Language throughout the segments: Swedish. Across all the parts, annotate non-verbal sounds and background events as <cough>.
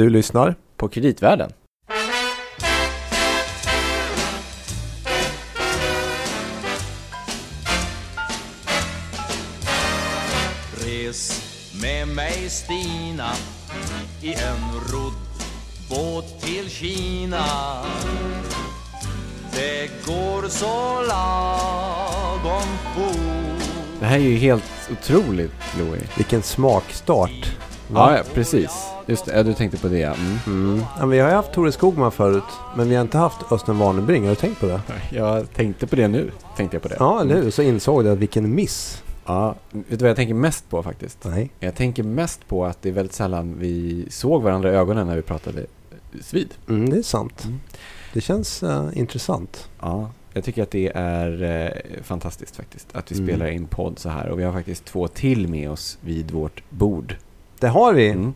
Du lyssnar på Kreditvärlden. Res med mig Stina i en rodd båt till Kina Det går så lagom fort Det här är ju helt otroligt, Louis. Vilken smakstart. Ja, ja, precis. Just det, ja, du tänkte på det. ja. Mm. Mm. Ja, vi har ju haft Tore Skogman förut, men vi har inte haft Östen Warnerbring. Har du tänkt på det? Jag tänkte på det nu. Tänkte jag på det. Ja, eller hur? Så insåg du att vilken miss. Ja, vet du vad jag tänker mest på faktiskt? Nej. Jag tänker mest på att det är väldigt sällan vi såg varandra i ögonen när vi pratade svid. Mm, det är sant. Mm. Det känns eh, intressant. Ja, jag tycker att det är eh, fantastiskt faktiskt. Att vi Mm. spelar in podd så här. Och vi har faktiskt två till med oss vid vårt bord. Det har vi. Mm.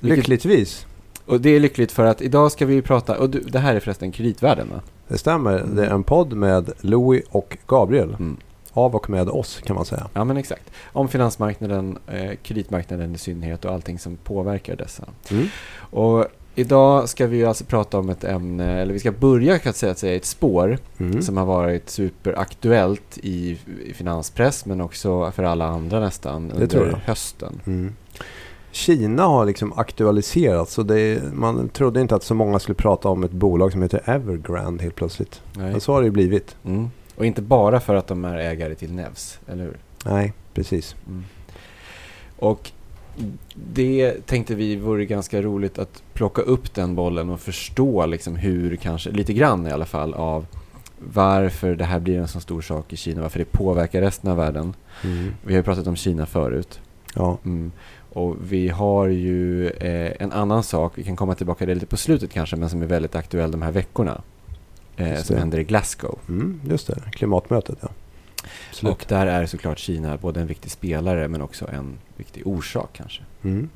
Lyckligtvis. Och det är lyckligt för att idag ska vi prata, och du, det här är förresten kreditvärlden va? Det stämmer. Mm. Det är en podd med Louis och Gabriel. Mm. Av och med oss kan man säga. Ja men exakt. Om finansmarknaden, eh, kreditmarknaden i synnerhet och allting som påverkar dessa. Mm. Och idag ska vi alltså prata om ett ämne, eller vi ska börja kan säga, att säga ett spår Mm. som har varit superaktuellt i, i finanspress men också för alla andra nästan under tror jag. hösten. Kina har liksom aktualiserats och det man trodde inte att så många skulle prata om ett bolag som heter Evergrande helt plötsligt. Nej. Men så har det ju blivit. Mm. Och inte bara för att de är ägare till Nevs, eller hur? Nej, precis. Mm. Och det tänkte vi vore ganska roligt att plocka upp den bollen och förstå liksom hur, kanske lite grann i alla fall, av varför det här blir en så stor sak i Kina, varför det påverkar resten av världen. Mm. Vi har ju pratat om Kina förut. Ja. Mm. Och vi har ju eh, en annan sak, vi kan komma tillbaka till det lite på slutet kanske, men som är väldigt aktuell de här veckorna. Eh, som händer i Glasgow. Mm, just det, klimatmötet ja. Absolut. Och där är såklart Kina både en viktig spelare men också en viktig orsak kanske. Mm.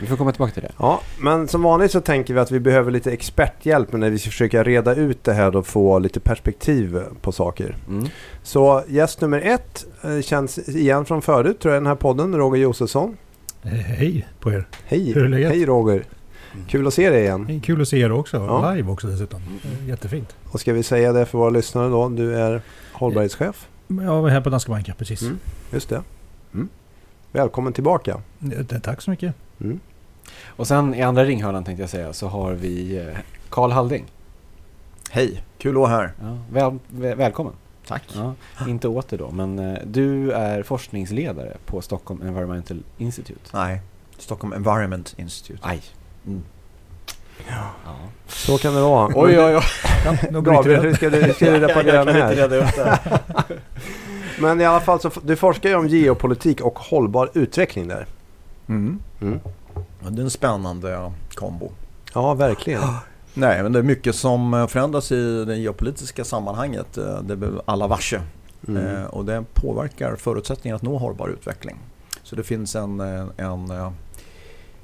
Vi får komma tillbaka till det. Ja, men som vanligt så tänker vi att vi behöver lite experthjälp när vi ska försöka reda ut det här och få lite perspektiv på saker. Mm. Så gäst nummer ett eh, känns igen från förut tror jag i den här podden, Roger Josefsson. Eh, Hej på er. Hej! Hur är läget? Hej Roger! Kul att se dig igen. Kul att se er också. Ja. Live också dessutom. Eh, Jättefint. Och ska vi säga det för våra lyssnare då, du är hållbarhetschef. Jag var här på Danske Bank, ja, precis. Mm. Just det. Mm. Välkommen tillbaka. Tack så mycket. Mm. Och sen i andra ringhörnan tänkte jag säga så har vi eh, Karl Hallding. Hej, kul att vara här. Ja, väl, väl, välkommen. Tack. Ja, inte åter då, men eh, du är forskningsledare på Stockholm Environmental Institute. Nej, Stockholm Environment Institute. Aj. Mm. Ja. Så kan det vara. Oj, oj, oj. Ja, bryter Gabriel, hur ska du, ska du reparera den här? reda ut det. Men i alla fall så du forskar ju om geopolitik och hållbar utveckling där. Mm. Mm. Ja, det är en spännande kombo. Ja, verkligen. Nej, men det är mycket som eh, förändras i det geopolitiska sammanhanget. Eh, Det är alla varse. Mm. Eh, Och det påverkar förutsättningarna att nå hållbar utveckling. Så det finns en, en,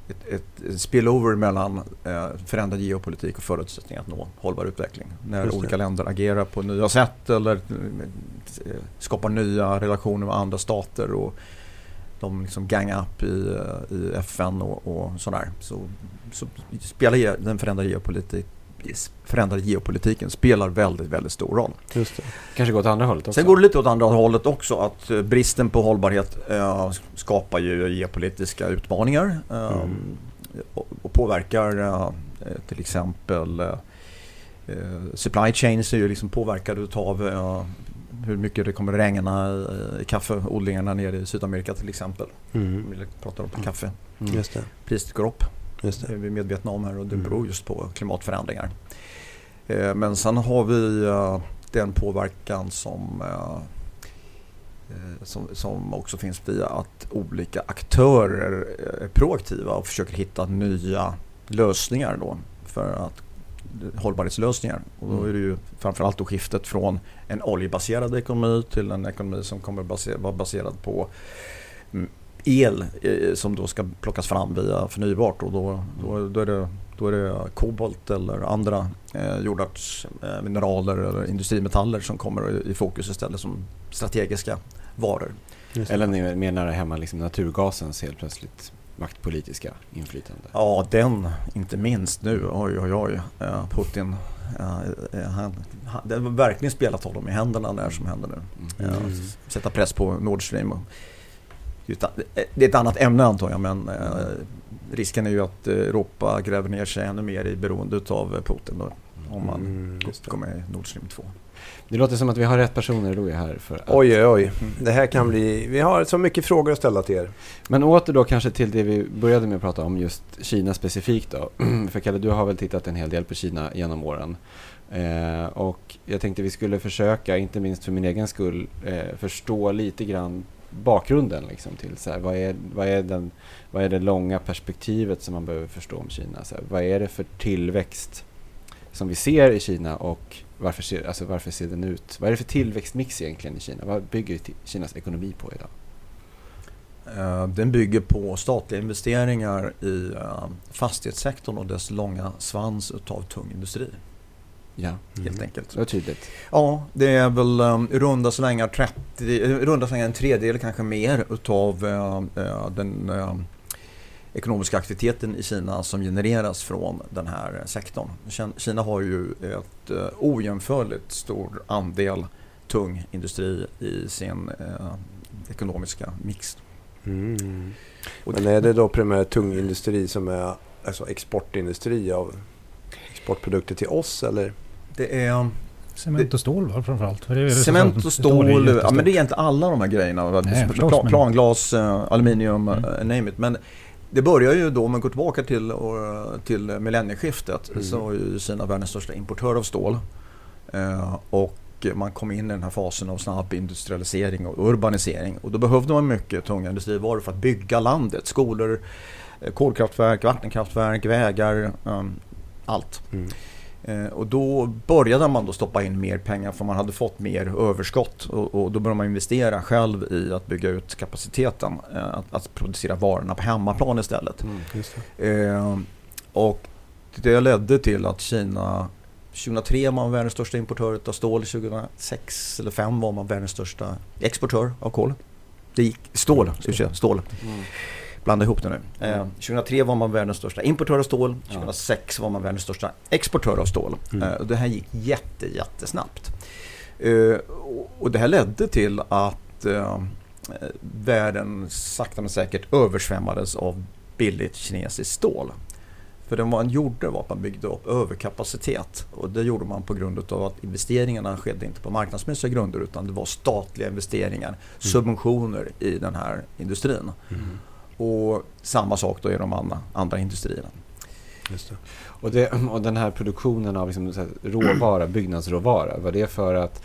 ett, ett spillover mellan eh, förändrad geopolitik och förutsättningar att nå hållbar utveckling. När olika länder agerar på nya sätt eller skapar nya relationer med andra stater och de liksom gang up i, eh, i FN och, och sådär. Så, så spelar den förändrade, geopolitik, förändrade geopolitiken spelar väldigt, väldigt stor roll. Just det. Kanske gå åt andra hållet också. Sen går det lite åt andra hållet också att eh, bristen på hållbarhet eh, skapar ju geopolitiska utmaningar eh, Mm. och, och påverkar eh, till exempel eh, eh, supply chains är ju liksom påverkade utav eh, hur mycket det kommer regna i, kaffeodlingarna nere i Sydamerika till exempel. Mm. Vi pratar om kaffe. Mm. Just det. Priset går upp. Just Det är vi medvetna om här och det Mm. beror just på klimatförändringar. Eh, Men sen har vi eh, den påverkan som, eh, som, som också finns via att olika aktörer är proaktiva och försöker hitta nya lösningar då för att hållbarhetslösningar. Och då är det ju framförallt då skiftet från en oljebaserad ekonomi till en ekonomi som kommer base- vara baserad på mm, el eh, som då ska plockas fram via förnybart och då, då, då, är, det, då är det kobolt eller andra eh, jordartsmineraler eller industrimetaller som kommer i- i fokus istället som strategiska varor. Eller ni- mer nära hemma liksom naturgasens helt plötsligt maktpolitiska inflytande? Ja, den inte minst nu. Oj, oj, oj. Eh, Putin. eh, eh, han, det har verkligen spelat honom i händerna här som händer nu. Mm. Sätta press på Nord Stream. Och, det är ett annat ämne antar jag men risken är ju att Europa gräver ner sig ännu mer i beroende av Putin då, om man Mm, går med i Nord Stream 2. Det låter som att vi har rätt personer Louis här för att... Oj, oj, oj. Det här kan bli... Vi har så mycket frågor att ställa till er. Men åter då kanske till det vi började med att prata om, just Kina specifikt då. <clears throat> för Kalle, du har väl tittat en hel del på Kina genom åren. Eh, och jag tänkte vi skulle försöka, inte minst för min egen skull, eh, förstå lite grann bakgrunden liksom till så här, vad, är, vad, är den, vad är det långa perspektivet som man behöver förstå om Kina? Så här, vad är det för tillväxt som vi ser i Kina och varför ser, alltså varför ser den ut? Vad är det för tillväxtmix egentligen i Kina? Vad bygger Kinas ekonomi på idag? Eh, Den bygger på statliga investeringar i eh, fastighetssektorn och dess långa svans utav tung industri. Ja, Helt enkelt. det var tydligt. Ja, det är väl um, i runda slängar 30, i runda slängar en tredjedel kanske mer utav eh, eh, den eh, ekonomiska aktiviteten i Kina som genereras från den här sektorn. Kin- Kina har ju ett eh, ojämförligt stor andel tung industri i sin eh, ekonomiska mix. Mm. Men är det då primärt tung industri som är alltså exportindustri av exportprodukter till oss eller? Det är Cement och stål va, framförallt? För det cement och stål, ja, jättestort. men det är egentligen alla de här grejerna. Nej, förstås, Pla- men- Planglas, eh, aluminium, Mm. eh, name it. Men det börjar ju då, om man går tillbaka till, till millennieskiftet, Mm. så var ju Kina världens största importör av stål. Eh, och man kom in i den här fasen av snabb industrialisering och urbanisering. Och då behövde man mycket tunga industrivaror för att bygga landet. Skolor, eh, kolkraftverk, vattenkraftverk, vägar, eh, allt. Mm. Eh, och då började man då stoppa in mer pengar för man hade fått mer överskott och, och då började man investera själv i att bygga ut kapaciteten. Eh, att, att producera varorna på hemmaplan istället. Just det. Eh, och det ledde till att Kina 2003 var man världens största importör av stål. 2006 eller 2005 var man världens största exportör av kol. Det gick, stål, ursäkta, stål. Mm. Blanda ihop det nu. Eh, 2003 var man världens största importör av stål. Ja. 2006 var man världens största exportör av stål. Mm. Eh, det här gick jätte, jättesnabbt. Eh, och, det här ledde till att eh, världen sakta men säkert översvämmades av billigt kinesiskt stål. För det man gjorde var att man byggde upp överkapacitet. Och det gjorde man på grund av att investeringarna skedde inte på marknadsmässiga grunder utan det var statliga investeringar, subventioner i den här industrin. Mm. Och samma sak då i de andra, andra industrierna. Just det. Och, det, och den här produktionen av liksom så här råvara, <clears throat> byggnadsråvara, var det för att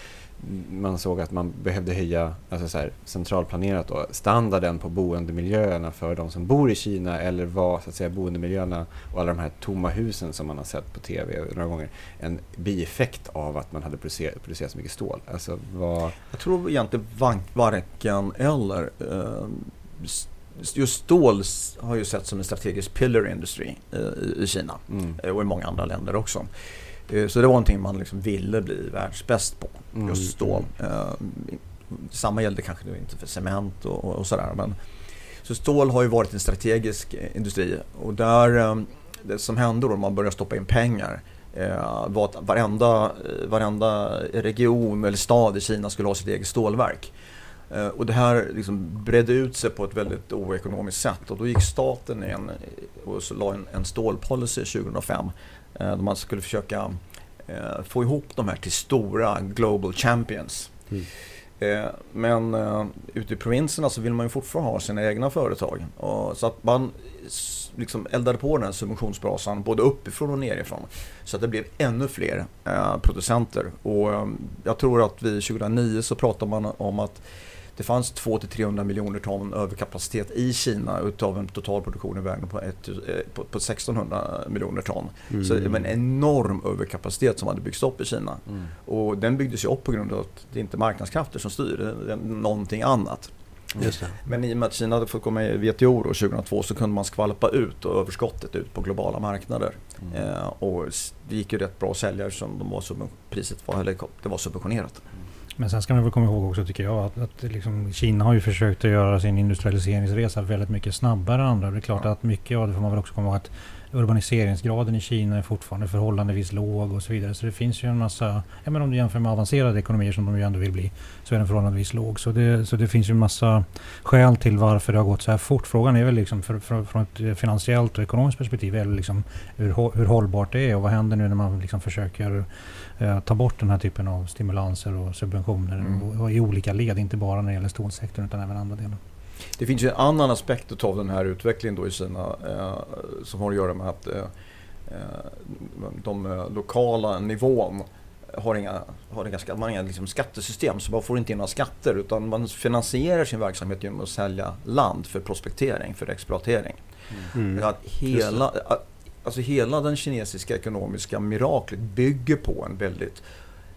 man såg att man behövde höja, alltså så här, centralplanerat då, standarden på boendemiljöerna för de som bor i Kina eller var så att säga boendemiljöerna och alla de här tomma husen som man har sett på tv några gånger en bieffekt av att man hade producerat, producerat så mycket stål? Alltså vad... Jag tror egentligen varken eller. Eh, Just stål har ju sett som en strategisk pillar industry eh, i- i Kina Mm, eh, och i många andra länder också. Eh, Så det var någonting man liksom ville bli världsbäst på, mm, just stål. Samma gällde kanske då inte för cement och, och och sådär. Men, så stål har ju varit en strategisk industri och där det som hände då man började stoppa in pengar var att varenda, varenda region eller stad i Kina skulle ha sitt eget stålverk. Eh, Och det här liksom bredde ut sig på ett väldigt oekonomiskt sätt och då gick staten in och så la en, en stålpolicy 2005 eh, där man skulle försöka eh, få ihop de här till stora global champions. Mm. Men ute i provinserna så vill man ju fortfarande ha sina egna företag. Så att man liksom eldade på den här subventionsbrasan både uppifrån och nerifrån. Så att det blev ännu fler producenter. Och jag tror att vi 2009 så pratade man om att det fanns 200-300 miljoner ton överkapacitet i Kina utav en total produktion i världen på, ett, eh, på, på 1600 miljoner ton. Mm. Så det var en enorm överkapacitet som hade byggts upp i Kina. mm. Och den byggdes ju upp på grund av att det inte är marknadskrafter som styr, det är någonting annat. Det. Men i och med att Kina hade fått komma med i WTO då 2002 så kunde man skvalpa ut och överskottet ut på globala marknader. Mm. Eh, och det gick ju rätt bra att sälja som de var priset var, eller det var subventionerat. Men sen ska man väl komma ihåg också tycker jag att, att liksom, Kina har ju försökt att göra sin industrialiseringsresa väldigt mycket snabbare än andra. Det är klart att mycket av det får man väl också komma ihåg att urbaniseringsgraden i Kina är fortfarande förhållandevis låg och så vidare. Så det finns ju en massa, ja men om du jämför med avancerade ekonomier som de ju ändå vill bli, så är den förhållandevis låg. Så det, så det finns ju en massa skäl till varför det har gått så här fort. Frågan är väl liksom för, för, från ett finansiellt och ekonomiskt perspektiv är liksom hur, hur hållbart det är och vad händer nu när man liksom försöker eh, ta bort den här typen av stimulanser och subventioner Mm. och, och i olika led, inte bara när det gäller stålsektorn utan även andra delar. Det finns ju en annan aspekt av den här utvecklingen då i Kina eh, som har att göra med att eh, eh, de eh, lokala nivån har inga, har inga, man har inga liksom skattesystem så man får inte in några skatter utan man finansierar sin verksamhet genom att sälja land för prospektering, för exploatering. Mm. Att hela, alltså hela den kinesiska ekonomiska miraklet bygger på en väldigt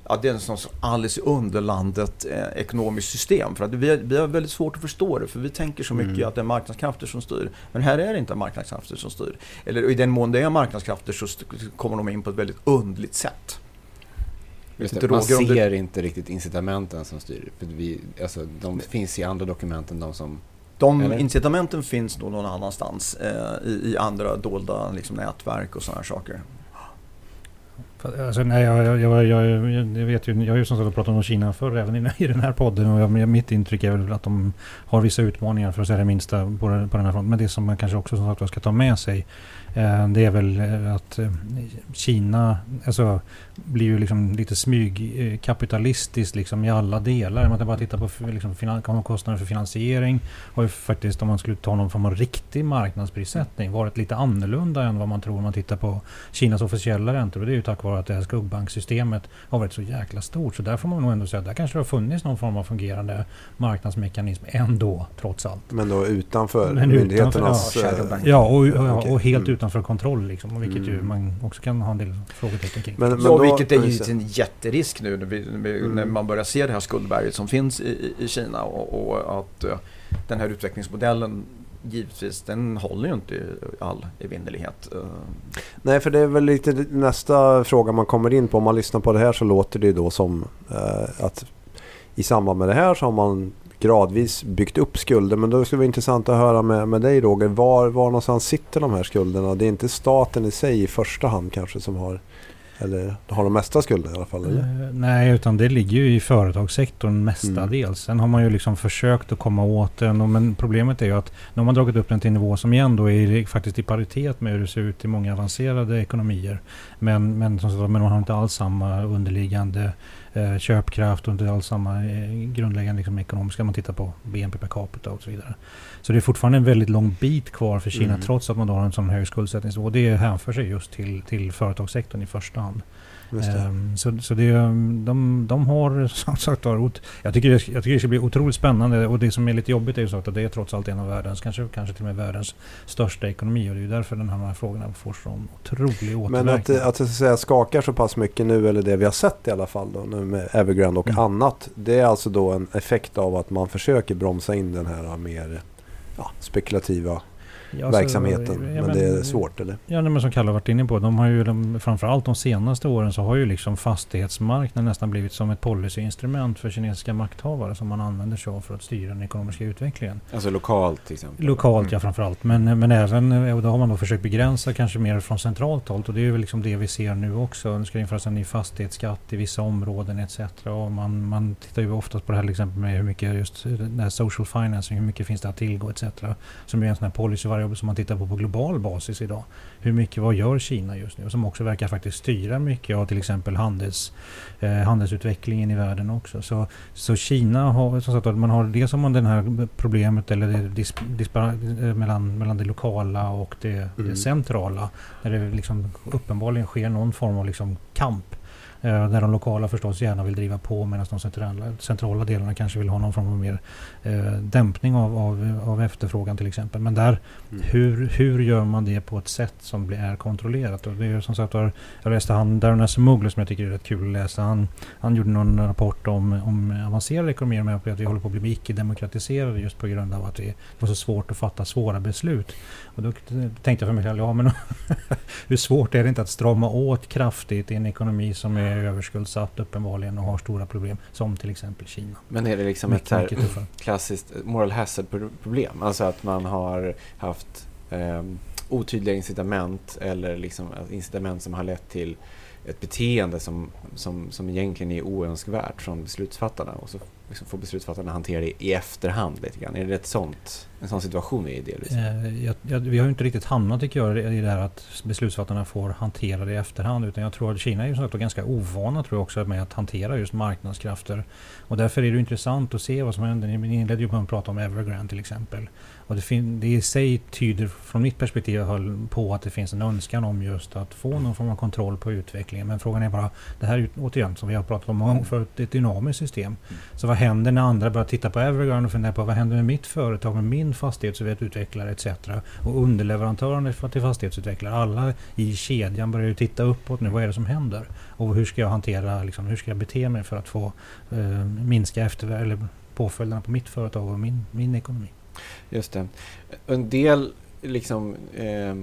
Ja, det är en sån som alldeles i underlandet eh, ekonomiskt system. För att vi, vi har väldigt svårt att förstå det. För vi tänker så mycket Mm. att det är marknadskrafter som styr. Men här är det inte marknadskrafter som styr. Eller i den mån det är marknadskrafter så kommer de in på ett väldigt underligt sätt. Just det, man ser inte riktigt incitamenten som styr. För vi, alltså, de finns i andra dokument än de som... De Eller? incitamenten finns nog någon annanstans. Eh, i, I andra dolda liksom, nätverk och sådana saker. Alltså, nej, jag, jag, jag, jag, jag vet ju, jag har ju som sagt pratat om Kina förr även i, i den här podden och jag, mitt intryck är väl att de har vissa utmaningar för att säga det minsta på, den- på den här fronten. Men det som man kanske också som sagt ska ta med sig eh, det är väl eh, att eh, Kina alltså, blir ju liksom lite smygkapitalistiskt liksom i alla delar. Man kan bara titta på liksom, finan- kostnader för finansiering har ju faktiskt om man skulle ta någon form av riktig marknadsprissättning varit lite annorlunda än vad man tror om man tittar på Kinas officiella räntor. Och det är ju tack vare att det här skuggbanksystemet har varit så jäkla stort. Så där får man nog ändå säga att där kanske det har funnits någon form av fungerande marknadsmekanism ändå, trots allt. Men då utanför Men myndigheternas... utanför, ja, eh. Ja, och, och, och helt Mm. utanför kontroll liksom. Och vilket ju Mm. man också kan ha en del frågetecken kring. Men, men vilket är ju en jätterisk nu när, vi, Mm. när man börjar se det här skuldberget som finns i, i- i Kina och, och att eh, den här utvecklingsmodellen givetvis, den håller ju inte i all evinnerlighet. Eh, Nej, för det är väl lite nästa fråga man kommer in på. Om man lyssnar på det här så låter det ju då som eh, att i samband med det här så har man gradvis byggt upp skulder. Men då skulle det vara intressant att höra med, med dig Roger. Var, var någonstans sitter de här skulderna? Det är inte staten i sig i första hand kanske som har eller har de mesta skulder i alla fall? Eller? Eh, Nej, utan det ligger ju i företagssektorn mestadels. Mm. Sen har man ju liksom försökt att komma åt den. Men problemet är ju att nu har man dragit upp den till en nivå som igen då är faktiskt i paritet med hur det ser ut i många avancerade ekonomier. Men, men, som sagt, man har inte alls samma underliggande eh, köpkraft och inte alls samma eh, grundläggande liksom, ekonomiska, om man tittar på BNP per capita och så vidare. Så det är fortfarande en väldigt lång bit kvar för Kina Mm. trots att man då har en sån hög skuldsättningsnivå. Det hänför sig just till, till företagssektorn i första hand. Det. Ehm, Så, så det, de, de har <laughs> som sagt var, jag tycker, jag tycker det ska bli otroligt spännande och det som är lite jobbigt är ju så att det är trots allt en av världens, kanske, kanske till och med världens största ekonomi och det är ju därför den här, de här frågorna får sån otrolig återverkning. Men att, att det så att säga skakar så pass mycket nu, eller det vi har sett i alla fall då, nu med Evergrande och Mm. annat. Det är alltså då en effekt av att man försöker bromsa in den här mer ja, spekulativa Ja, alltså, verksamheten. ja, men, det är svårt eller? Ja, men som Kalle har varit inne på. De har ju, de, framförallt de senaste åren så har ju liksom fastighetsmarknaden nästan blivit som ett policyinstrument för kinesiska makthavare som man använder sig av för att styra den ekonomiska utvecklingen. Alltså lokalt till exempel. Lokalt ja Mm. framförallt. Men, men även, och då har man då försökt begränsa kanske mer från centralt håll. Och det är väl liksom det vi ser nu också. Nu ska det införas en ny fastighetsskatt i vissa områden etc. Och man, man tittar ju oftast på det här till exempel med hur mycket just den här social financing, hur mycket finns det att tillgå etc. Som är en sån här policyvariabel som man tittar på på global basis idag. Hur mycket, vad gör Kina just nu? Som också verkar faktiskt styra mycket av till exempel handels, eh, handelsutvecklingen i världen också. Så, så Kina har, som sagt, man har det som man här problemet eller det dis, eh, mellan, mellan det lokala och det, Mm. det centrala. Där det liksom uppenbarligen sker någon form av liksom kamp. Eh, där de lokala förstås gärna vill driva på medan de centrala, centrala delarna kanske vill ha någon form av mer eh, dämpning av, av, av efterfrågan till exempel. Men där, Mm. hur, hur gör man det på ett sätt som blir, är kontrollerat? Och det är som sagt jag läste han Darren Acemoglu som jag tycker är rätt kul att läsa. Han, han gjorde någon rapport om, om avancerade ekonomier med att vi håller på att bli icke-demokratiserade just på grund av att det var så svårt att fatta svåra beslut. Och då tänkte jag för mig själv, ja men <laughs> hur svårt är det inte att strama åt kraftigt i en ekonomi som som är överskuldsatt uppenbarligen och har stora problem. Som till exempel Kina. Men är det liksom ett Mycket, här mycket tuffare. klassiskt moral hazard-problem? Alltså att man har haft eh, otydliga incitament eller liksom incitament som har lett till ett beteende som, som, som egentligen är oönskvärt från beslutsfattarna och så liksom får beslutsfattarna hantera det i efterhand lite grann. Är det ett sånt, en sån situation vi är i delvis? Eh, jag, jag, vi har ju inte riktigt hamnat tycker jag, i det här att beslutsfattarna får hantera det i efterhand. Utan jag tror att Kina är ju sagt ganska ovana tror jag också med att hantera just marknadskrafter. Och därför är det intressant att se vad som händer. Ni inledde ju på att prata om Evergrande till exempel. Och det, fin- det i sig tyder från mitt perspektiv på att det finns en önskan om just att få någon form av kontroll på utvecklingen. Men frågan är bara, det här är återigen som vi har pratat om många gånger förut, det är ett dynamiskt system. Så vad händer när andra börjar titta på Evergrande och fundera på vad händer med mitt företag, med min fastighetsutvecklare etc. Och underleverantörerna till fastighetsutvecklare, alla i kedjan börjar ju titta uppåt nu. Vad är det som händer? Och hur ska jag hantera, liksom, hur ska jag bete mig för att få eh, minska efter, eller påföljderna på mitt företag och min, min ekonomi? Just det. En del, liksom, eh,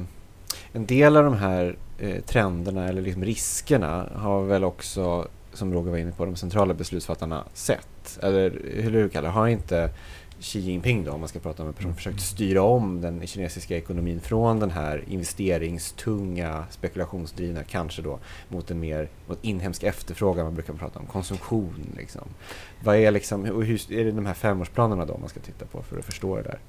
en del av de här eh, trenderna eller liksom riskerna har väl också, som Roger var inne på, de centrala beslutsfattarna sett. Eller hur du kallar det? Har inte Xi Jinping då, om man ska prata om en person, försökt styra om den kinesiska ekonomin från den här investeringstunga, spekulationsdrivna, kanske då, mot en mer mot inhemsk efterfrågan, man brukar prata om konsumtion. Liksom. Vad är, liksom, och hur, är det de här femårsplanerna då man ska titta på för att förstå det där?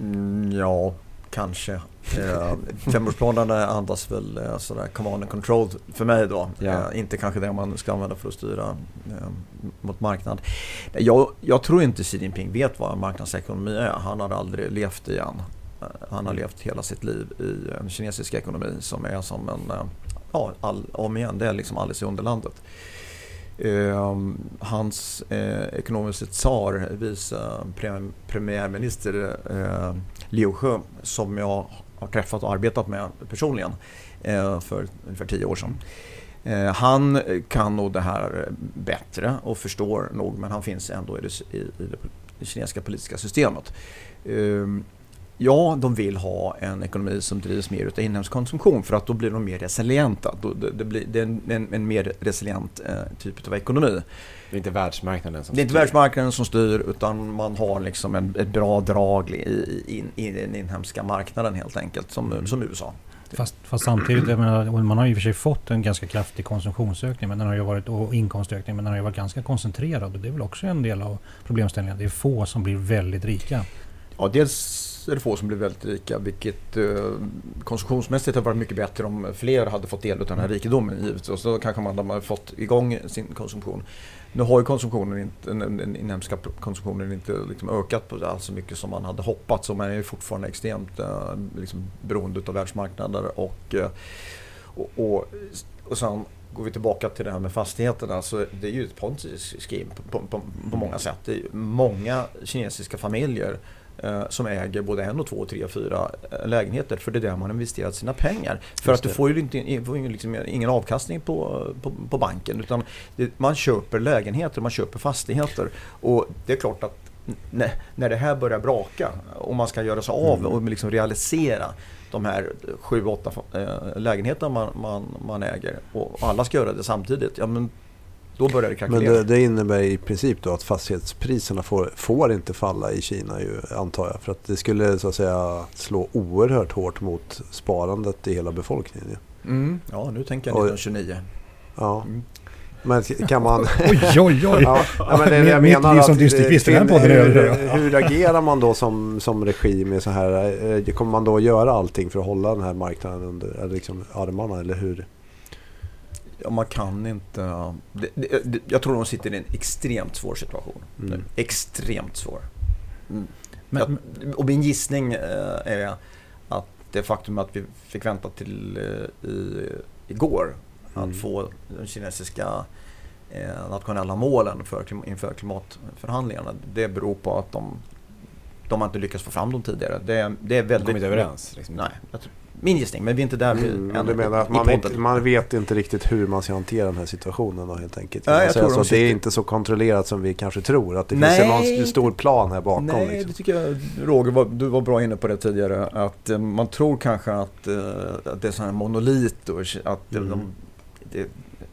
Mm, ja, kanske. Eh, femårsplanerna andas väl eh, sådär command and control för mig då. Ja. Eh, inte kanske det man ska använda för att styra eh, mot marknad. Jag, jag tror inte Xi Jinping vet vad marknadsekonomi är. Han har aldrig levt i en. Eh, Han har levt hela sitt liv i en kinesisk ekonomi som är som en, eh, ja, all, om igen, det är liksom Alice i Underlandet. Eh, hans eh, ekonomiska tsar, vice premiärminister eh, Liu He, som jag har träffat och arbetat med personligen eh, för ungefär tio år sedan. Eh, han kan nog det här bättre och förstår nog, men han finns ändå i det, i, i det kinesiska politiska systemet. Ehm, Ja, de vill ha en ekonomi som drivs mer utav inhemsk konsumtion för att då blir de mer resilienta. Det, blir, det är en, mer resilient eh, typ av ekonomi. Det är inte världsmarknaden som Det är inte styr. världsmarknaden som styr utan man har liksom en, ett bra drag i, i, i den inhemska marknaden helt enkelt som, Mm. som USA. Fast, fast samtidigt, menar, man har i och för sig fått en ganska kraftig konsumtionsökning men den har ju varit, och inkomstökning men den har ju varit ganska koncentrerad. Och det är väl också en del av problemställningen. Det är få som blir väldigt rika. Ja, dels är det få som blir väldigt rika vilket eh, konsumtionsmässigt har varit mycket bättre om fler hade fått del av den här rikedomen givetvis. Och så kanske man hade fått igång sin konsumtion. Nu har ju konsumtionen inte, den, inhemska konsumtionen inte liksom ökat på alls så mycket som man hade hoppats. Och man är ju fortfarande extremt eh, liksom beroende av världsmarknader. Och, eh, och, och, och sen går vi tillbaka till det här med fastigheterna så det är ju ett ponzi scheme på, på, på många sätt. Det är många kinesiska familjer som äger både en och två, tre, fyra eh, lägenheter för det är där man har investerat sina pengar. För Just att du får ju inte, får liksom ingen avkastning på, på, på banken utan det, man köper lägenheter, man köper fastigheter och det är klart att när, när det här börjar braka och man ska göra sig av Mm. och liksom realisera de här sju, åtta eh, lägenheterna man, man, man äger och alla ska göra det samtidigt, ja men då börjar det Men krackelera. det, det innebär i princip då att fastighetspriserna får, får inte falla i Kina ju, antar jag. För att det skulle så att säga slå oerhört hårt mot sparandet i hela befolkningen. Ju. Mm. Ja, nu tänker jag Oj. 1929. Ja. Mm. Men kan man... <laughs> Oj, oj, oj! <laughs> Ja, men det jag menar. att som dysterkvist i den fin- podden är hur, hur agerar man då som, som regim i så här? eh, Kommer man då göra allting för att hålla den här marknaden under eller liksom armarna? Eller hur? Ja, man kan inte... Det, det, det, jag tror de sitter i en extremt svår situation. Mm. Extremt svår. Mm. Men, Jag- och min gissning eh, är att det faktum att vi fick vänta till eh, i, igår Mm. att få de kinesiska eh, nationella målen för, inför klimatförhandlingarna. Det beror på att de, de har inte lyckats få fram dem tidigare. Det, det är De väldigt... kom inte överens. Liksom. Nej, jag tror, min gissning. Men vi är inte där Mm, än du menar att man, inte, man vet inte riktigt hur man ska hantera den här situationen då, helt enkelt? Man jag tror de så? Det är inte så kontrollerat som vi kanske tror. Att det Nej. finns någon stor plan här bakom. Nej, liksom. det tycker jag Roger, du var bra inne på det tidigare. Att eh, man tror kanske att, eh, att det är sån här monolit och att Mm. de, det,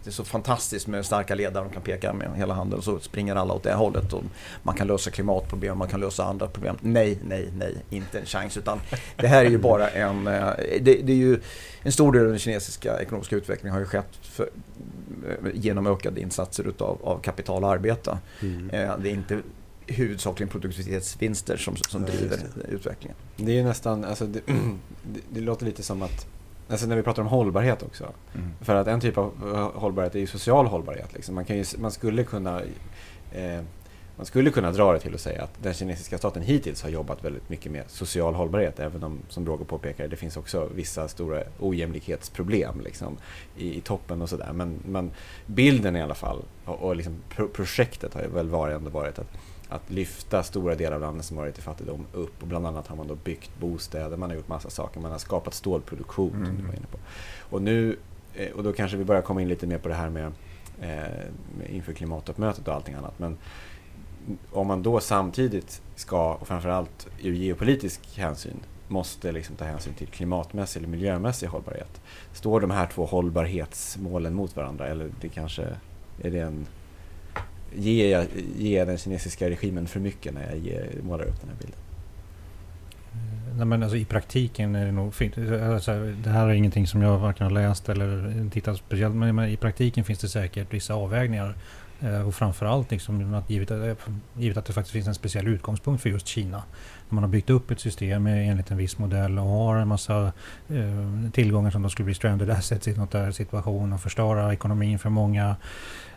det är så fantastiskt med starka ledare de kan peka med hela handen och så springer alla åt det hållet. Och man kan lösa klimatproblem, man kan lösa andra problem. Nej, nej, nej, inte en chans. Utan det här är ju bara en... eh, Det, det är ju, en stor del av den kinesiska ekonomiska utvecklingen har ju skett för, eh, genom ökade insatser utav, av kapital och arbete. Mm. Eh, Det är inte huvudsakligen produktivitetsvinster som, som driver just utvecklingen. Det är nästan, alltså det, <clears throat> det, det låter lite som att, alltså när vi pratar om hållbarhet också. För att en typ av eh, hållbarhet är ju social hållbarhet. Liksom. Man, kan ju, man, skulle kunna, eh, man skulle kunna dra det till att säga att den kinesiska staten hittills har jobbat väldigt mycket med social hållbarhet. Även om, som Roger påpekar, det finns också vissa stora ojämlikhetsproblem liksom, i, i toppen och sådär. Men, men bilden i alla fall, och, och liksom pro projektet har ju väl varit, ändå varit att att lyfta stora delar av landet som varit i fattigdom upp och bland annat har man då byggt bostäder, man har gjort massa saker, man har skapat stålproduktion som du var inne på. Och nu, eh, och då kanske vi börjar komma in lite mer på det här med, med inför klimattoppmötet och allting annat. Men om man då samtidigt ska, och framförallt ur geopolitisk hänsyn, måste liksom ta hänsyn till klimatmässig eller miljömässig hållbarhet. Står de här två hållbarhetsmålen mot varandra eller det kanske är det en Ger jag, ger jag den kinesiska regimen för mycket när jag ger, målar upp den här bilden? Eh, nej, men alltså, I praktiken är det nog. Alltså, det här är ingenting som jag varken har läst eller tittat speciellt men men i praktiken finns det säkert vissa avvägningar. Eh, Och framförallt liksom att givet, eh, givet att det faktiskt finns en speciell utgångspunkt för just Kina. Man har byggt upp ett system enligt en viss modell och har en massa eh, tillgångar som då skulle bli stranded assets i något där situation och förstöra ekonomin för många.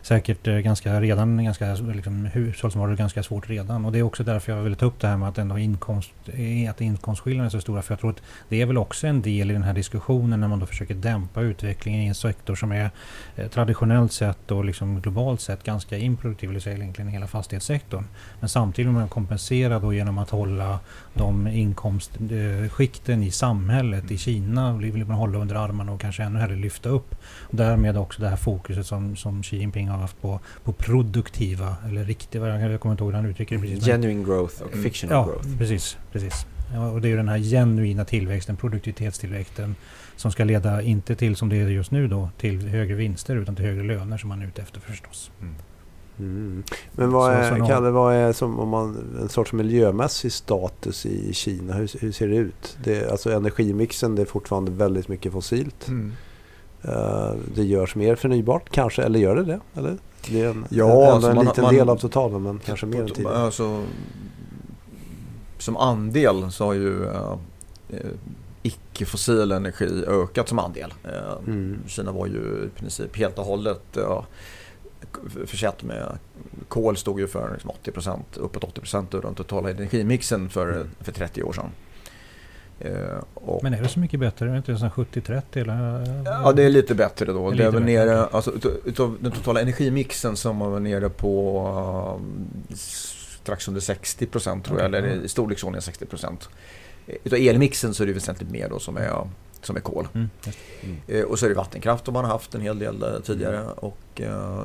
Säkert eh, ganska redan ganska liksom, hushåll som har det ganska svårt redan. Och det är också därför jag vill ta upp det här med att ändå inkomst, eh, att inkomstskillnaderna är så stora. För jag tror att det är väl också en del i den här diskussionen när man då försöker dämpa utvecklingen i en sektor som är eh, traditionellt sett och liksom globalt sett ganska improduktiv, vill säga egentligen hela fastighetssektorn. Men samtidigt vill man kompensera då genom att hålla de inkomstskikten i samhället i Kina vill man hålla under armarna och kanske ännu hellre lyfta upp. Och därmed också det här fokuset som, som Xi Jinping har haft på, på produktiva eller riktiga, jag kommer inte ihåg hur han uttrycker det precis. Genuine growth och Mm. fictional Ja, growth. precis. precis. Och det är den här genuina tillväxten, produktivitetstillväxten som ska leda, inte till som det är just nu då, till högre vinster utan till högre löner som man är ute efter förstås. Mm. Men vad är, så Kalle, vad är som om man, en sorts miljömässig status i Kina? Hur, hur ser det ut? Det, alltså energimixen, det är fortfarande väldigt mycket fossilt. Eh, det görs mer förnybart kanske, eller gör det det? Eller? Det är en, Ja, ändå alltså en man- liten man- del av totalen men kanske mer än tidigare. Alltså, som andel så har ju eh, icke-fossil energi ökat som andel. Eh, Mm. Kina var ju i princip helt och hållet k- försett med kol stod ju för liksom 80%, uppåt 80% av den totala energimixen för, Mm. för 30 år sedan. Eh, och, Men är det så mycket bättre? Är det inte sån 70-30 eller? Ja, det är lite bättre då. Det är Det är lite väl bättre, nere, alltså utav, den totala energimixen som var nere på um, strax under 60 procent tror jag, eller i storleksordningen 60 procent. Utav elmixen så är det väsentligt mer då som är, som är kol. Mm, just Eh, och så är det vattenkraft som man har haft en hel del eh, tidigare. Och eh,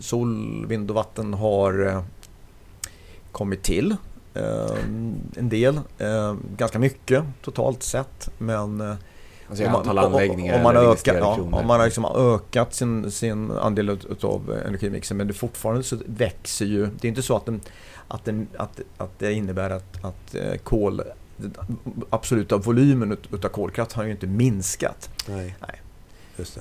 sol, vind och vatten har kommit till. En del, ganska mycket totalt sett. Men Alltså om man- om- man, ja, om man har liksom ökat sin, sin andel av energimixen men det fortfarande så växer ju. Det är inte så att, den, att, den, att, att det innebär att, att eh, kol, den absoluta volymen ut- utav kolkraft har ju inte minskat. Nej. Nej. Just det.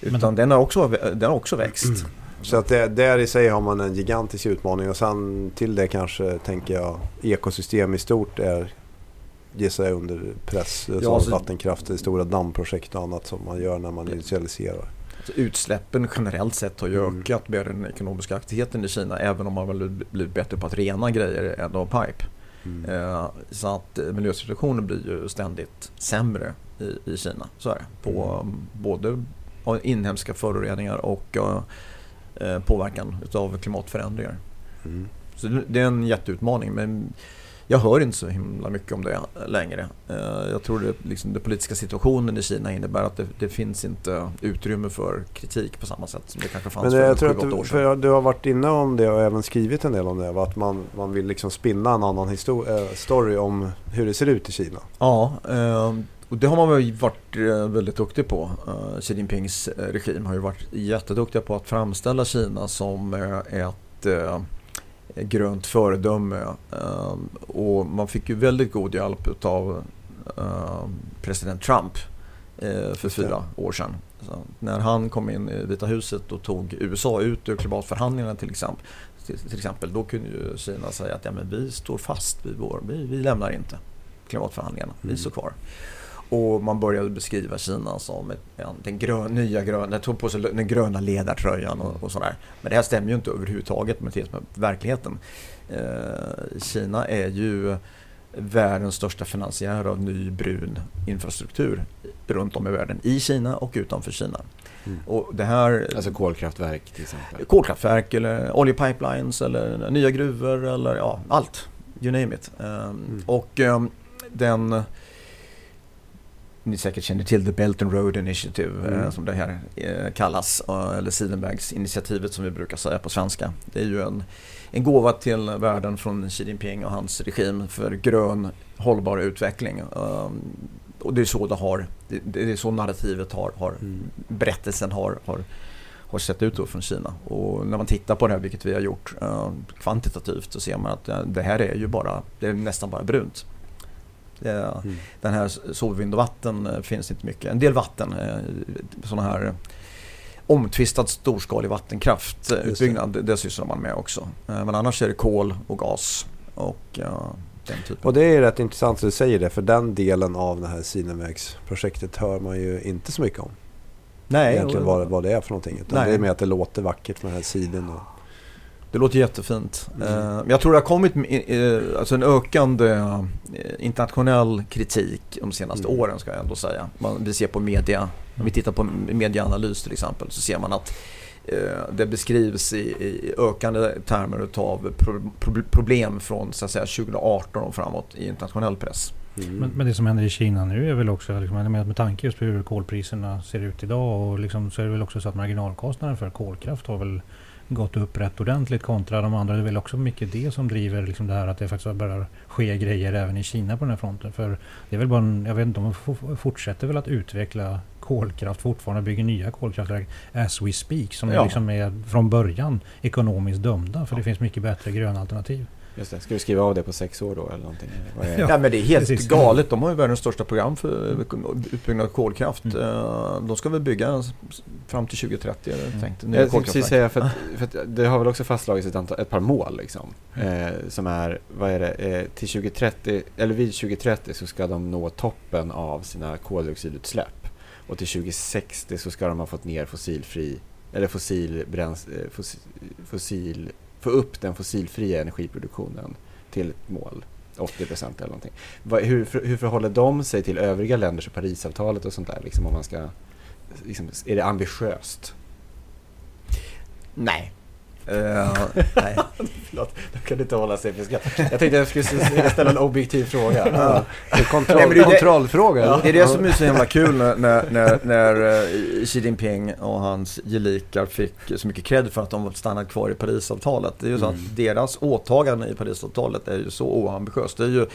Men- Utan den, har också, den har också växt. Så att det, där i sig har man en gigantisk utmaning och sen till det kanske tänker jag ekosystem i stort är gissar jag under press. Ja, Ja, alltså- vattenkraft, stora dammprojekt och annat som man gör när man industrialiserar. Utsläppen generellt sett har ju Mm. ökat med den ekonomiska aktiviteten i Kina även om man väl blivit bättre på att rena grejer än av pipe. Mm. Eh, Så att eh, miljösituationen blir ju ständigt sämre i, i Kina. Så är det. På Mm. um, både av inhemska föroreningar och eh, påverkan utav klimatförändringar. Mm. Så det är en jätteutmaning men jag hör inte så himla mycket om det längre. Eh, Jag tror det, liksom, den politiska situationen i Kina innebär att det, det finns inte utrymme för kritik på samma sätt som det kanske fanns Men för jag tror 7-8 att år du, sedan. för du har varit inne om det och även skrivit en del om det. Att man, man vill liksom spinna en annan eh, story om hur det ser ut i Kina. Ja, eh, och det har man väl varit väldigt duktig på. Xi Jinpings regim har ju varit jätteduktiga på att framställa Kina som ett grönt föredöme. Uh, och man fick ju väldigt god hjälp av president Trump för fyra år sedan. Så när han kom in i Vita huset och tog USA ut ur klimatförhandlingarna till exempel, till, exempel då kunde ju Kina säga att ja, men vi står fast vid vår, vi, vi lämnar inte klimatförhandlingarna, mm. vi står kvar. Och man började beskriva Kina som ett, ja, den grön, nya gröna, tog på sig den gröna ledartröjan och, och sådär. Men det här stämmer ju inte överhuvudtaget med, med verkligheten. Eh, Kina är ju världens största finansiär av ny brun infrastruktur runt om i världen. I Kina och utanför Kina. Mm. Och det här, alltså kolkraftverk till exempel? Kolkraftverk eller oljepipelines eller nya gruvor eller ja, allt. You name it. Um, mm. Och um, den ni säkert känner till The Belt and Road Initiative mm. eh, som det här eh, kallas. Eller Sidenvägsinitiativet som vi brukar säga på svenska. Det är ju en, en gåva till världen från Xi Jinping och hans regim för grön hållbar utveckling. Um, och det är så det har, det, är så narrativet har, har mm. berättelsen har, har, har sett ut då från Kina. Och när man tittar på det här, vilket vi har gjort uh, kvantitativt, så ser man att det här är ju bara, det är nästan bara brunt. Mm. Den här solvind och vatten eh, finns inte mycket. En del vatten, eh, sådana här omtvistad storskalig vattenkraftutbyggnad, det. det sysslar man med också. Eh, men annars är det kol och gas och den typen. Och det är rätt intressant att du säger det, för den delen av det här Sinemex-projektet hör man ju inte så mycket om. Nej. Egentligen vad, vad det är för någonting. Utan nej. det är mer att det låter vackert med den här siden. Och... Det låter jättefint. Mm. Jag tror det har kommit alltså en ökande eh, internationell kritik de senaste mm. åren ska jag ändå säga. vi ser på media, om vi tittar på medieanalys till exempel så ser man att eh, det beskrivs i, ökande termer av problem från så att säga, 2018 och framåt i internationell press. Mm. Men, men, det som händer i Kina nu är väl också, liksom, med, med tanke just på hur kolpriserna ser ut idag och liksom, så är det väl också så att marginalkostnaden för kolkraft har väl gått upp rätt ordentligt kontra de andra. Det är väl också mycket det som driver liksom det här att det faktiskt börjar ske grejer även i Kina på den här fronten. För det är väl bara en, jag vet inte om man fortsätter väl att utveckla kolkraft fortfarande, bygger nya kolkraftverk as we speak. Som ja. liksom är från början ekonomiskt dömda. För det finns mycket bättre gröna alternativ. Just det. Ska du skriva av det på sex år då eller någonting? Är... Ja, men det är helt Precis. galet. De har ju världens största program för utbyggnad av kolkraft. Mm. Eh, de ska väl bygga fram till 2030 mm. tänkt. Jag tänkte precis säga för, att, för att det har väl också fastslagits ett, antal, ett par mål liksom. Mm. Eh, som är, vad är det, eh, till 2030, eller vid 2030 så ska de nå toppen av sina koldioxidutsläpp. Och till 2060 så ska de ha fått ner fossilfri, eller fossil, bräns, eh, fossil, fossil få upp den fossilfria energiproduktionen till ett mål. 80 procent eller någonting. Hur, hur förhåller de sig till övriga länders och Parisavtalet och sånt där? Liksom om man ska, liksom, är det ambitiöst? Nej, Uh, nej. <laughs> Förlåt, de kunde inte hålla sig för skratt. Jag tänkte jag skulle ställa en objektiv fråga. Ja. Kontroll, nej, det, kontrollfråga. Ja. Det är det som är så himla kul när, när, när, eh, Xi Jinping och hans gelikar fick så mycket cred för att de stannat kvar i Parisavtalet. Det är ju så mm. att deras åtagande i Parisavtalet är ju så oambitiöst. Det är ju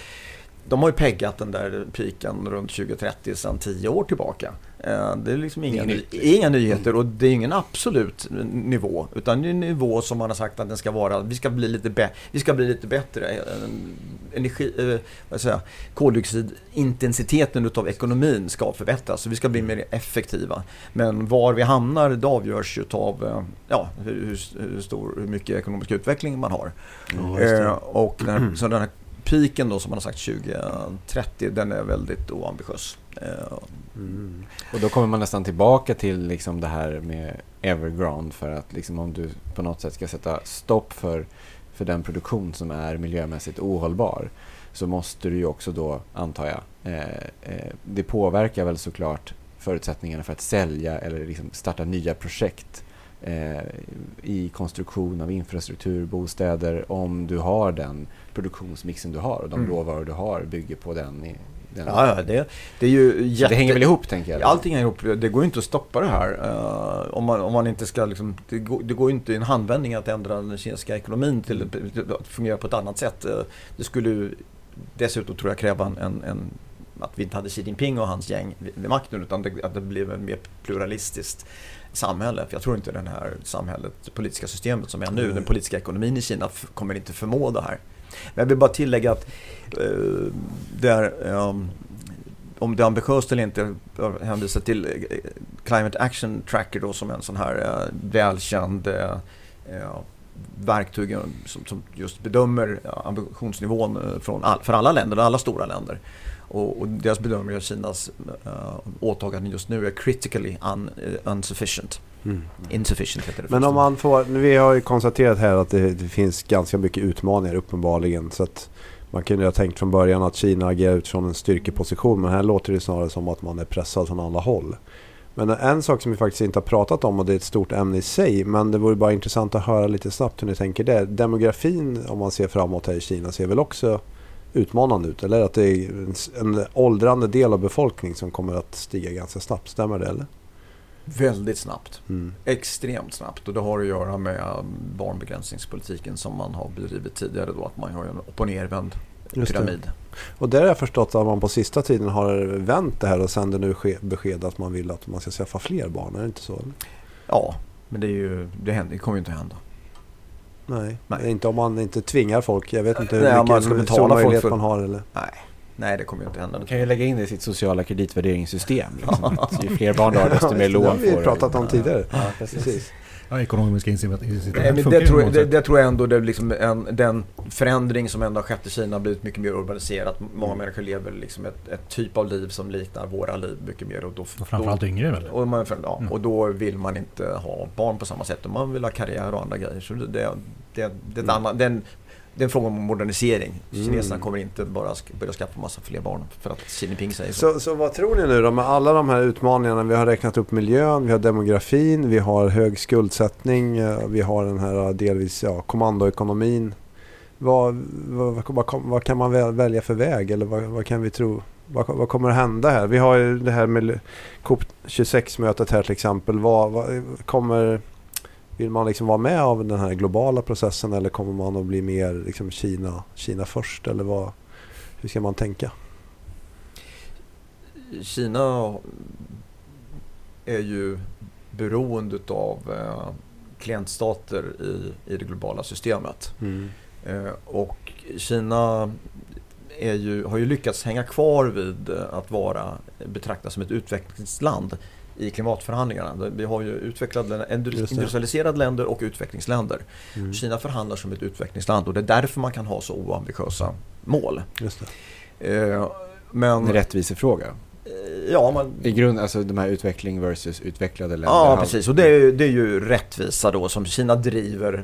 de har ju peggat den där piken runt 2030 sedan tio år tillbaka. Eh, det är liksom inga, ny, inga nyheter och det är ingen absolut nivå. Utan det är en nivå som man har sagt att den ska vara. Vi ska bli lite, vi ska bli lite bättre. Eh, energi, eh, vad säga, koldioxidintensiteten utav ekonomin ska förbättras. Så vi ska bli mer effektiva. Men var vi hamnar det avgörs ju av ja, hur, hur, stor, hur mycket ekonomisk utveckling man har. Mm, och den, så den här piken då som man har sagt 2030, den är väldigt oambitiös. Eh, mm. Och då kommer man nästan tillbaka till liksom det här med Evergrande för att liksom om du på något sätt ska sätta stopp för, för den produktion som är miljömässigt ohållbar så måste du ju också då, antar jag, eh, eh, det påverkar väl såklart förutsättningarna för att sälja eller liksom starta nya projekt eh, i konstruktion av infrastruktur, bostäder, om du har den produktionsmixen du har och de mm. råvaror du har bygger på den. I, den ja, ja det, det är ju jätte... Det hänger väl ihop tänker jag? Allting hänger ihop. Det går ju inte att stoppa det här. Uh, om, man, om man inte ska liksom, det, går, det går ju inte i en handvändning att ändra den kinesiska ekonomin till att fungera på ett annat sätt. Uh, det skulle dessutom tror jag kräva en, en att vi inte hade Xi Jinping och hans gäng vid, makten utan det, att det blev ett mer pluralistiskt samhälle. För jag tror inte det här samhället, det politiska systemet som är nu, Mm. den politiska ekonomin i Kina kommer inte förmå det här. Men jag vill bara tillägga att eh, det är, ehm, om det är ambitiöst eller inte, jag hänvisar till eh, Climate Action Tracker då som är en sån här eh, välkänd eh, verktyg som, som just bedömer ambitionsnivån från all, för alla länder, alla stora länder. Och, och deras bedömning av Kinas uh, åtaganden just nu är critically un, eh, insufficient. Mm. Insufficient heter det. Men om man får, vi har ju konstaterat här att det, det finns ganska mycket utmaningar uppenbarligen. Så att man kunde ha tänkt från början att Kina agerar utifrån en styrkeposition. Men här låter det snarare som att man är pressad från alla håll. Men en sak som vi faktiskt inte har pratat om och det är ett stort ämne i sig. Men det vore bara intressant att höra lite snabbt hur ni tänker där. Demografin om man ser framåt här i Kina ser väl också utmanande ut? Eller att det är en, åldrande del av befolkningen som kommer att stiga ganska snabbt. Stämmer det eller? Väldigt snabbt. Mm. Extremt snabbt och det har att göra med barnbegränsningspolitiken som man har bedrivit tidigare då att man har en upp och nervänd pyramid. Och där har jag förstått att man på sista tiden har vänt det här och sänder nu ske- besked att man vill att man ska skaffa fler barn. Är det inte så? eller? Ja, men det, är ju, det, händer, det kommer ju inte att hända. Nej. Nej. inte om man inte tvingar folk. Jag vet inte hur Nej, mycket man ska betala möjlighet för- man har. Eller? Nej, nej det kommer ju inte hända. Man kan ju lägga in det i sitt sociala kreditvärderingssystem. Liksom. <laughs> Ju fler barn du har desto mer det lån har vi får du. pratat om tidigare. Ja, precis. Precis. Ja, ekonomiska incitament Nej, men det, tror, det, det tror jag ändå det är liksom en, den förändring som ändå har skett i Kina har blivit mycket mer urbaniserat. Många människor lever liksom ett, ett typ av liv som liknar våra liv mycket mer. Och, då, Och framförallt yngre väl? och, man, ja, Mm. och då vill man inte ha barn på samma sätt. Och man vill ha karriär och andra grejer. Så det, det, det, det, är ett annat- det, är en, fråga om modernisering. Mm. Kineserna kommer inte bara börja skaffa massa fler barn för att Xi Jinping säger så. Så, så vad tror ni nu då med alla de här utmaningarna? Vi har räknat upp miljön, vi har demografin, vi har hög skuldsättning, eh, vi har den här eh, delvis ja, kommandoekonomin. Vad, vad, vad, vad, kan man väl- välja för väg eller vad, vad kan vi tro? Vad, vad kommer att hända här? Vi har ju det här med COP26-mötet här till exempel. Vad, vad kommer, vill man liksom vara med av den här globala processen eller kommer man att bli mer liksom Kina, Kina först? Eller vad, hur ska man tänka? Kina är ju beroende av eh, klientstater i, i det globala systemet. Eh, och Kina är ju, har ju lyckats hänga kvar vid att vara betraktas som ett utvecklingsland i klimatförhandlingarna. Vi har ju utvecklade, industrialiserade länder och utvecklingsländer. Mm. Kina förhandlar som ett utvecklingsland och det är därför man kan ha så oambitiösa mål. Just det. Eh, men, En rättvisefråga. eh, ja, man, I grund, alltså de här utveckling versus utvecklade länder. Ja, precis. Och det är, ju, det är ju rättvisa då som Kina driver.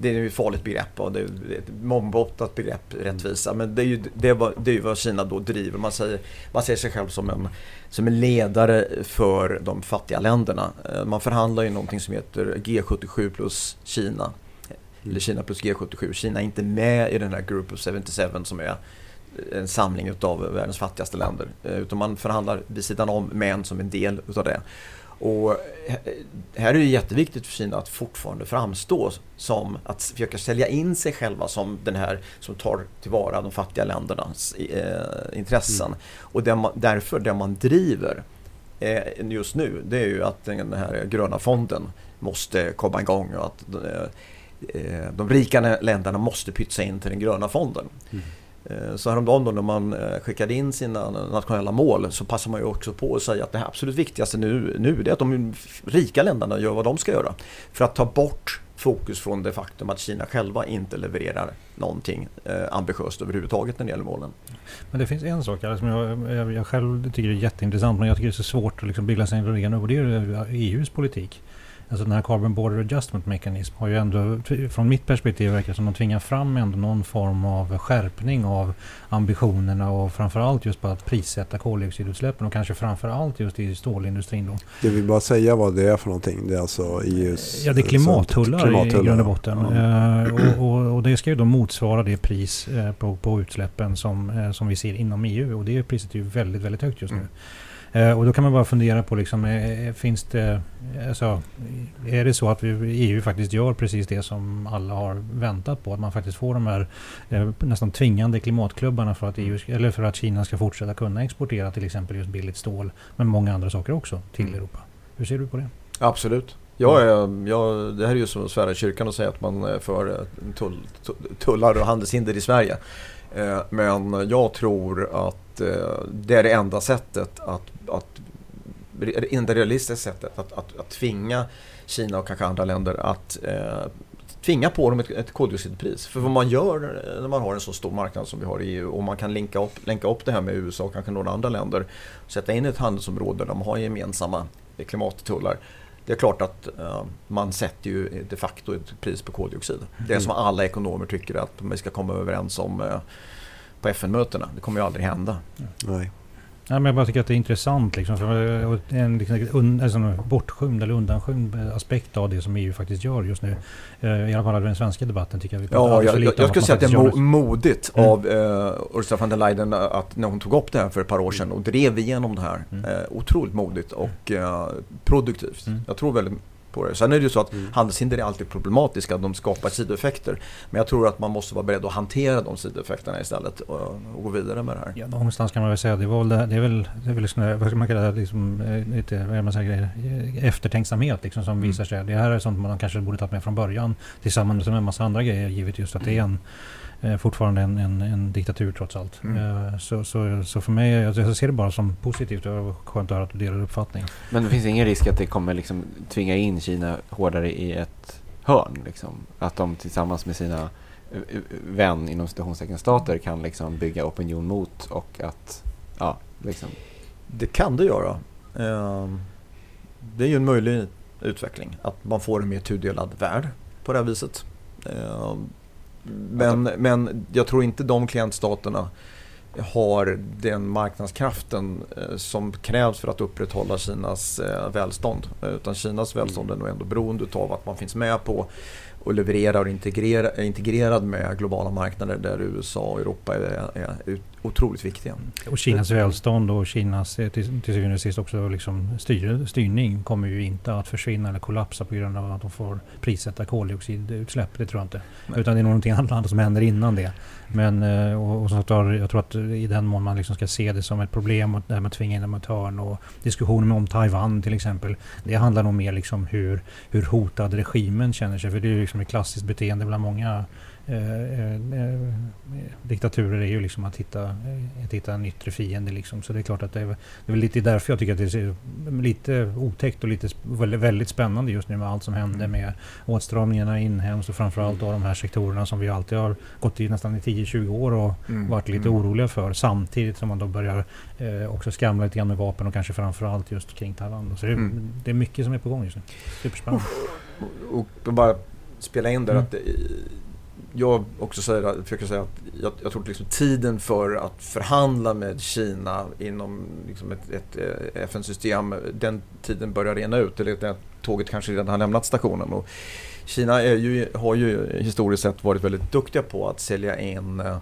Det är ju ett farligt begrepp och det är ett mångbottat begrepp, rättvisa. Men det är ju det är vad, det är vad Kina då driver. Man säger, man ser sig själv som en, som en ledare för de fattiga länderna. Eh, man förhandlar ju någonting som heter G77 plus Kina. Eller Kina plus G77. Kina är inte med i den här Group of 77 som är en samling utav världens fattigaste länder. Eh, utan man förhandlar vid sidan om men som en del utav det. Och här är det jätteviktigt för Kina att fortfarande framstå som att försöka sälja in sig själva som den här som tar tillvara de fattiga ländernas eh, intressen. Och det man, därför det man driver eh, just nu det är ju att den här gröna fonden måste komma igång och att eh, eh, de rika länderna måste pytsa in till den gröna fonden. Mm. Eh, så häromdagen då när man eh, skickade in sina nationella mål så passar man ju också på att säga att det absolut viktigaste nu, nu är att de rika länderna gör vad de ska göra. För att ta bort fokus från det faktum att Kina själva inte levererar någonting eh, ambitiöst överhuvudtaget när det gäller målen. Men det finns en sak här som jag, jag, jag själv tycker är jätteintressant men jag tycker det är så svårt att liksom bilda sig en egen och det är EUs politik. Alltså den här Carbon Border Adjustment Mechanism har ju ändå, från mitt perspektiv verkar det som att de tvingar fram ändå någon form av skärpning av ambitionerna och framförallt just på att prissätta koldioxidutsläppen och kanske framförallt just i stålindustrin då. Jag vill bara säga vad det är för någonting. Det är alltså EUs... Ja, det är klimattullar, i klimattullar, grund och botten. Ja. Eh, och, och, och det ska ju då motsvara det pris eh, på, på utsläppen som, eh, som vi ser inom EU. Och det priset är ju väldigt, väldigt högt just nu. Mm. Eh, och då kan man bara fundera på, liksom, eh, finns det, alltså, är det så att vi, EU faktiskt gör precis det som alla har väntat på? Att man faktiskt får de här eh, nästan tvingande klimatklubbarna för att, EU, eller för att Kina ska fortsätta kunna exportera till exempel just billigt stål, men många andra saker också till Mm. Europa. Hur ser du på det? Absolut. Jag är, jag, det här är ju som att svära i kyrkan och säga att man för eh, tull, tu- tullar och handelshinder i Sverige. Eh, Men jag tror att eh, det är det enda sättet att, att det enda realistiska sättet att, att, att tvinga Kina och kanske andra länder att eh, tvinga på dem ett, ett koldioxidpris. För vad man gör när man har en så stor marknad som vi har i EU och man kan länka upp, länka upp det här med USA och kanske några andra länder. Sätta in ett handelsområde där de har gemensamma klimattullar. Det är klart att eh, man sätter ju de facto ett pris på koldioxid. Det är som alla ekonomer tycker att vi ska komma överens om eh, på FN-mötena. Det kommer ju aldrig hända. Nej. Nej, men jag bara tycker att det är intressant. Liksom, för och en liksom, un, sån bortskymd eller undanskymd aspekt av det som EU faktiskt gör just nu. Eh, I alla fall den svenska debatten tycker jag vi pratar Ja, jag, jag, jag skulle säga att det är mo modigt Mm. av uh, Ursula von der Leyen att när hon tog upp det här för ett par år sedan och drev igenom det här. Mm. Eh, otroligt modigt och eh, produktivt. Mm. Jag tror väldigt på det. Sen är det ju så att Mm. handelshinder är alltid problematiska, de skapar sidoeffekter. Men jag tror att man måste vara beredd att hantera de sidoeffekterna istället och, och gå vidare med det här. Ja, någonstans kan man väl säga det, var väl, det, det är väl, det är väl här, vad ska man kalla det, liksom, eh, lite vad är man säger, eh, eftertänksamhet liksom, som Mm. visar sig. Det här är sånt man kanske borde tagit med från början tillsammans med en massa andra grejer givet just att det är en eh, fortfarande en, en, en diktatur trots allt. Mm. Eh, Så, så, så för mig, jag, jag ser det bara som positivt och det var skönt att höra att du delar uppfattning. Men det finns ingen risk att det kommer liksom tvinga in Kina hårdare i ett hörn? Liksom? Att de tillsammans med sina eh, eh, vän inom citationstecken stater kan liksom bygga opinion mot och att, ja, liksom. Det kan det göra. Ehm, Det är ju en möjlig utveckling. Att man får en mer tudelad värld på det här viset. Ehm, Men, men jag tror inte de klientstaterna har den marknadskraften eh, som krävs för att upprätthålla Kinas eh, välstånd. Eh, Utan Kinas välstånd är nog ändå beroende av att man finns med på och levererar och är integrerad med globala marknader där USA och Europa är, är ut- otroligt viktiga. Och Kinas välstånd och Kinas eh, till, till syvende och sist också liksom styr, styrning kommer ju inte att försvinna eller kollapsa på grund av att de får prissätta koldioxidutsläpp. Det tror jag inte. Nej. Utan det är någonting annat som händer innan det. Men eh, och, och sagt, jag tror att i den mån man liksom ska se det som ett problem och det här med att tvinga in dem ett hörn och diskussionen om Taiwan till exempel. Det handlar nog mer liksom hur, hur hotad regimen känner sig. För det är ju liksom ett klassiskt beteende bland många eh, eh, eh, diktaturer är ju liksom att hitta, eh, att hitta en yttre fiende. Liksom. Så det är klart att det är, det är lite därför jag tycker att det är lite otäckt och lite väldigt, spännande just nu med allt som händer Mm. med åtstramningarna inhemskt och framförallt då de här sektorerna som vi alltid har gått i nästan i 10-20 år och varit lite Mm. oroliga för samtidigt som man då börjar eh, också skramla lite grann med vapen och kanske framförallt just kring Taiwan. Så det, Mm. det är mycket som är på gång just nu. Superspännande. Och och bara spela in där Mm. att det, jag också säger, att- försöker säga att jag, jag tror att liksom tiden för att förhandla med Kina inom liksom ett, ett eh, FN-system, den tiden börjar rena ut. Eller det tåget kanske redan har lämnat stationen. Och Kina ju, har ju historiskt sett varit väldigt duktiga på att sälja in eh,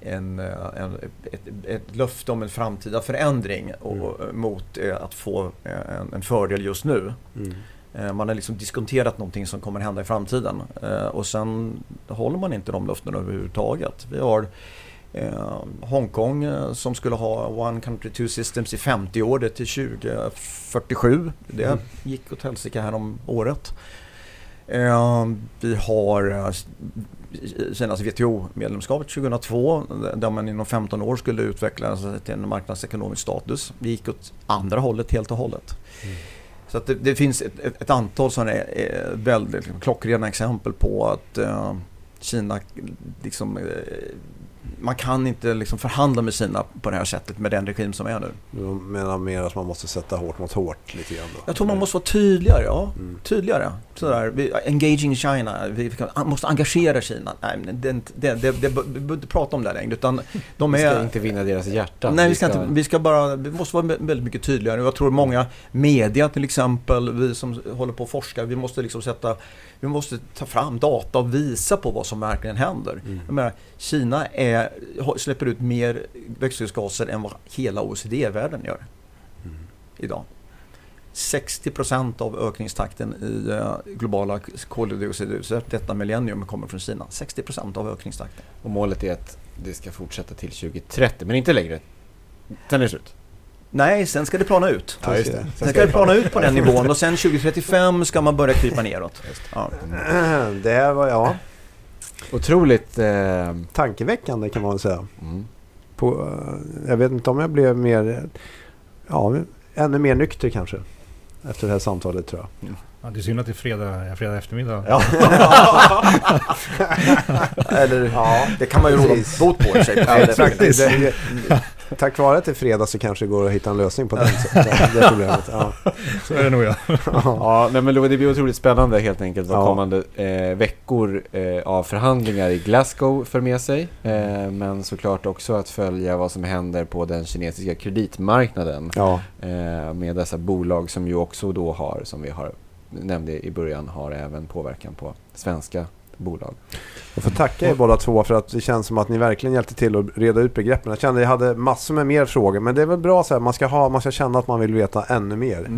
en, eh, en, ett, ett löfte om en framtida förändring och, mot eh, att få en, en fördel just nu. Mm. Eh, Man har liksom diskonterat någonting som kommer hända i framtiden Eh, och sen håller man inte de löftena överhuvudtaget. Vi har eh, Hongkong som skulle ha One Country Two Systems i 50 år, det till 2047. Det gick åt helsike här om året. Vi har Kinas WTO-medlemskapet 2002 där man inom 15 år skulle utveckla sig till en marknadsekonomisk status. Vi gick åt andra hållet helt och hållet. Mm. Så att det, det finns ett, ett, ett antal sådana eh, väldigt liksom, klockrena exempel på att eh, Kina liksom, eh, man kan inte liksom förhandla med Kina på det här sättet med den regim som är nu. Du menar mer att man måste sätta hårt mot hårt lite grann då? Jag tror man måste vara tydligare, ja. Mm. Tydligare. Sådär. Engaging China. Vi vi måste engagera Kina. Nej, det, det, det, det, vi behöver inte prata om det längre. Utan de Vi ska är... inte vinna deras hjärtan. Nej, vi ska, inte, vi ska bara, vi måste vara väldigt mycket tydligare. Jag tror många media till exempel, vi som håller på och forskar, vi måste liksom sätta, vi måste ta fram data och visa på vad som verkligen händer. Mm. Menar, Kina är, släpper ut mer växthusgaser än vad hela OECD-världen gör. Mm. idag. 60% av ökningstakten i eh, globala koldioxidutsläpp detta millennium kommer från Kina. 60% av ökningstakten. Och målet är att det ska fortsätta till 2030, men inte längre. Sen är det slut. Nej, sen ska det plana ut. Ja, just det. Sen ska det plana ut på den nivån och sen 2035 ska man börja krypa neråt. <laughs> Ja. <clears throat> Det här var, ja, Otroligt... Eh, tankeväckande kan man säga. mm. På, eh, jag vet inte om jag blev mer, ja, ännu mer nykter kanske. Efter det här samtalet tror jag. Ja, det är synd att det är fredag, fredag eftermiddag. Ja. <laughs> Eller, Ja, det kan man ju råda bot på i och för sig. Ja, det, tack vare att det är fredag så kanske det går att hitta en lösning på den, <laughs> det, problemet. Ja. Så är det nog ja. Ja, nej, men det blir otroligt spännande helt enkelt vad Ja. kommande eh, veckor eh, av förhandlingar i Glasgow för med sig. Eh, men såklart också att följa vad som händer på den kinesiska kreditmarknaden Ja, eh, med dessa bolag som ju också då har, som vi har nämnde i början, har även påverkan på svenska bolag. jag får tacka er båda två för att det känns som att ni verkligen hjälpte till att reda ut begreppen. Jag kände att jag hade massor med mer frågor men det är väl bra så här, man ska, ha, man ska känna att man vill veta ännu mer.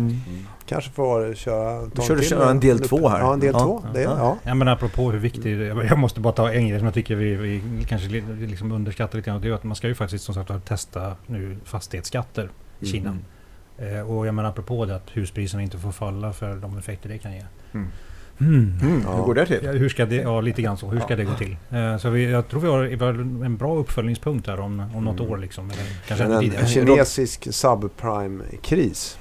Kanske får köra... till köra en del två här. Ja, en del Ja. två. Det, Ja. ja. Ja men apropå hur viktigt är. Jag måste bara ta en grej som jag tycker vi, vi kanske li- liksom underskattar lite grann. Det är att man ska ju faktiskt som sagt testa nu fastighetsskatter i Kina. Eh, och jag menar apropå det att huspriserna inte får falla för de effekter det kan ge. Mm. Mm. Mm, Ja. Hur går det till? Ja, hur ska det, ja lite grann så. Hur ska Ja. det gå till? Eh, så vi, jag tror vi har, en bra uppföljningspunkt där om, om något Mm. år liksom. Eller kanske en tidigare. kinesisk subprime-kris.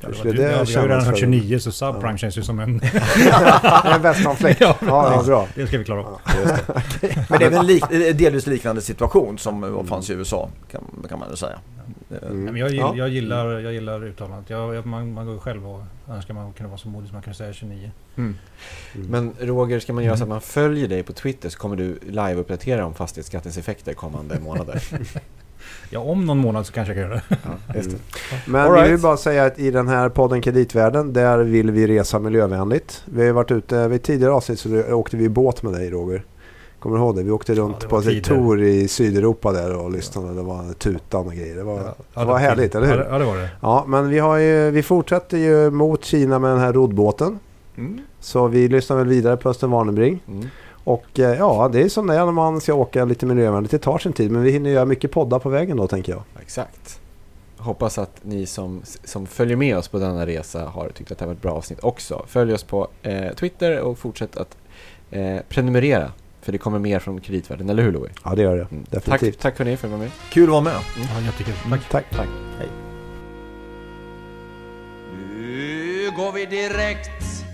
Ja, det det ja, vi har ju redan hört för- 29 så subprime Ja. känns ju som en... <laughs> en västanfläkt. <laughs> ja, Ja, ja, bra. det ska vi klara av. <laughs> Men det är väl en lik, delvis liknande situation som fanns i USA kan, kan man ju säga. Mm. Jag, gill, Ja. jag, gillar, jag gillar uttalandet. Jag, jag, man, man går ju själv och önskar man kunde vara så modig som man kunde säga 29. Mm. Mm. Men Roger, ska man göra så att Mm. man följer dig på Twitter så kommer du live-uppdatera om fastighetsskattens effekter kommande <laughs> månader. Ja, om någon månad så kanske jag kan göra det. Ja, just det. Men All vi right. vill bara säga att i den här podden Kreditvärlden, där vill vi resa miljövänligt. Vi har varit ute, vid tidigare avsnitt så åkte vi i båt med dig Roger. Kommer du ihåg det? Vi åkte runt det på ett tider. tour i Sydeuropa där och lyssnade. Det var tutan och grejer. Det var, Ja, det var härligt, eller Ja, hur? det- ja, det var det. Ja, men vi, har ju, vi fortsätter ju mot Kina med den här roddbåten. Mm. Så vi lyssnar väl vidare på Östen Warnerbring. Mm. Och eh, ja, det är som det är när man ska åka lite miljövänligt. Det tar sin tid, men vi hinner göra mycket poddar på vägen då tänker jag. Exakt. Hoppas att ni som, som följer med oss på denna resa har tyckt att det här var ett bra avsnitt också. Följ oss på eh, Twitter och fortsätt att eh, prenumerera. För det kommer mer från kreditvärlden, eller hur Louie? Ja, det gör det. Mm. Definitivt. Tack, tack för ni för att ni var med. Kul att vara med. Ja, jättekul. Tack. Tack. Tack. Nu går vi direkt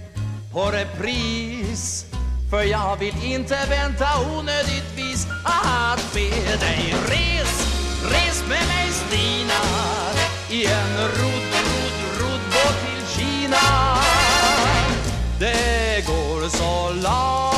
på repris För jag vill inte vänta onödigtvis att be dig res Res med mig Stina I en rodd, rodd, roddbåt till Kina Det går så långt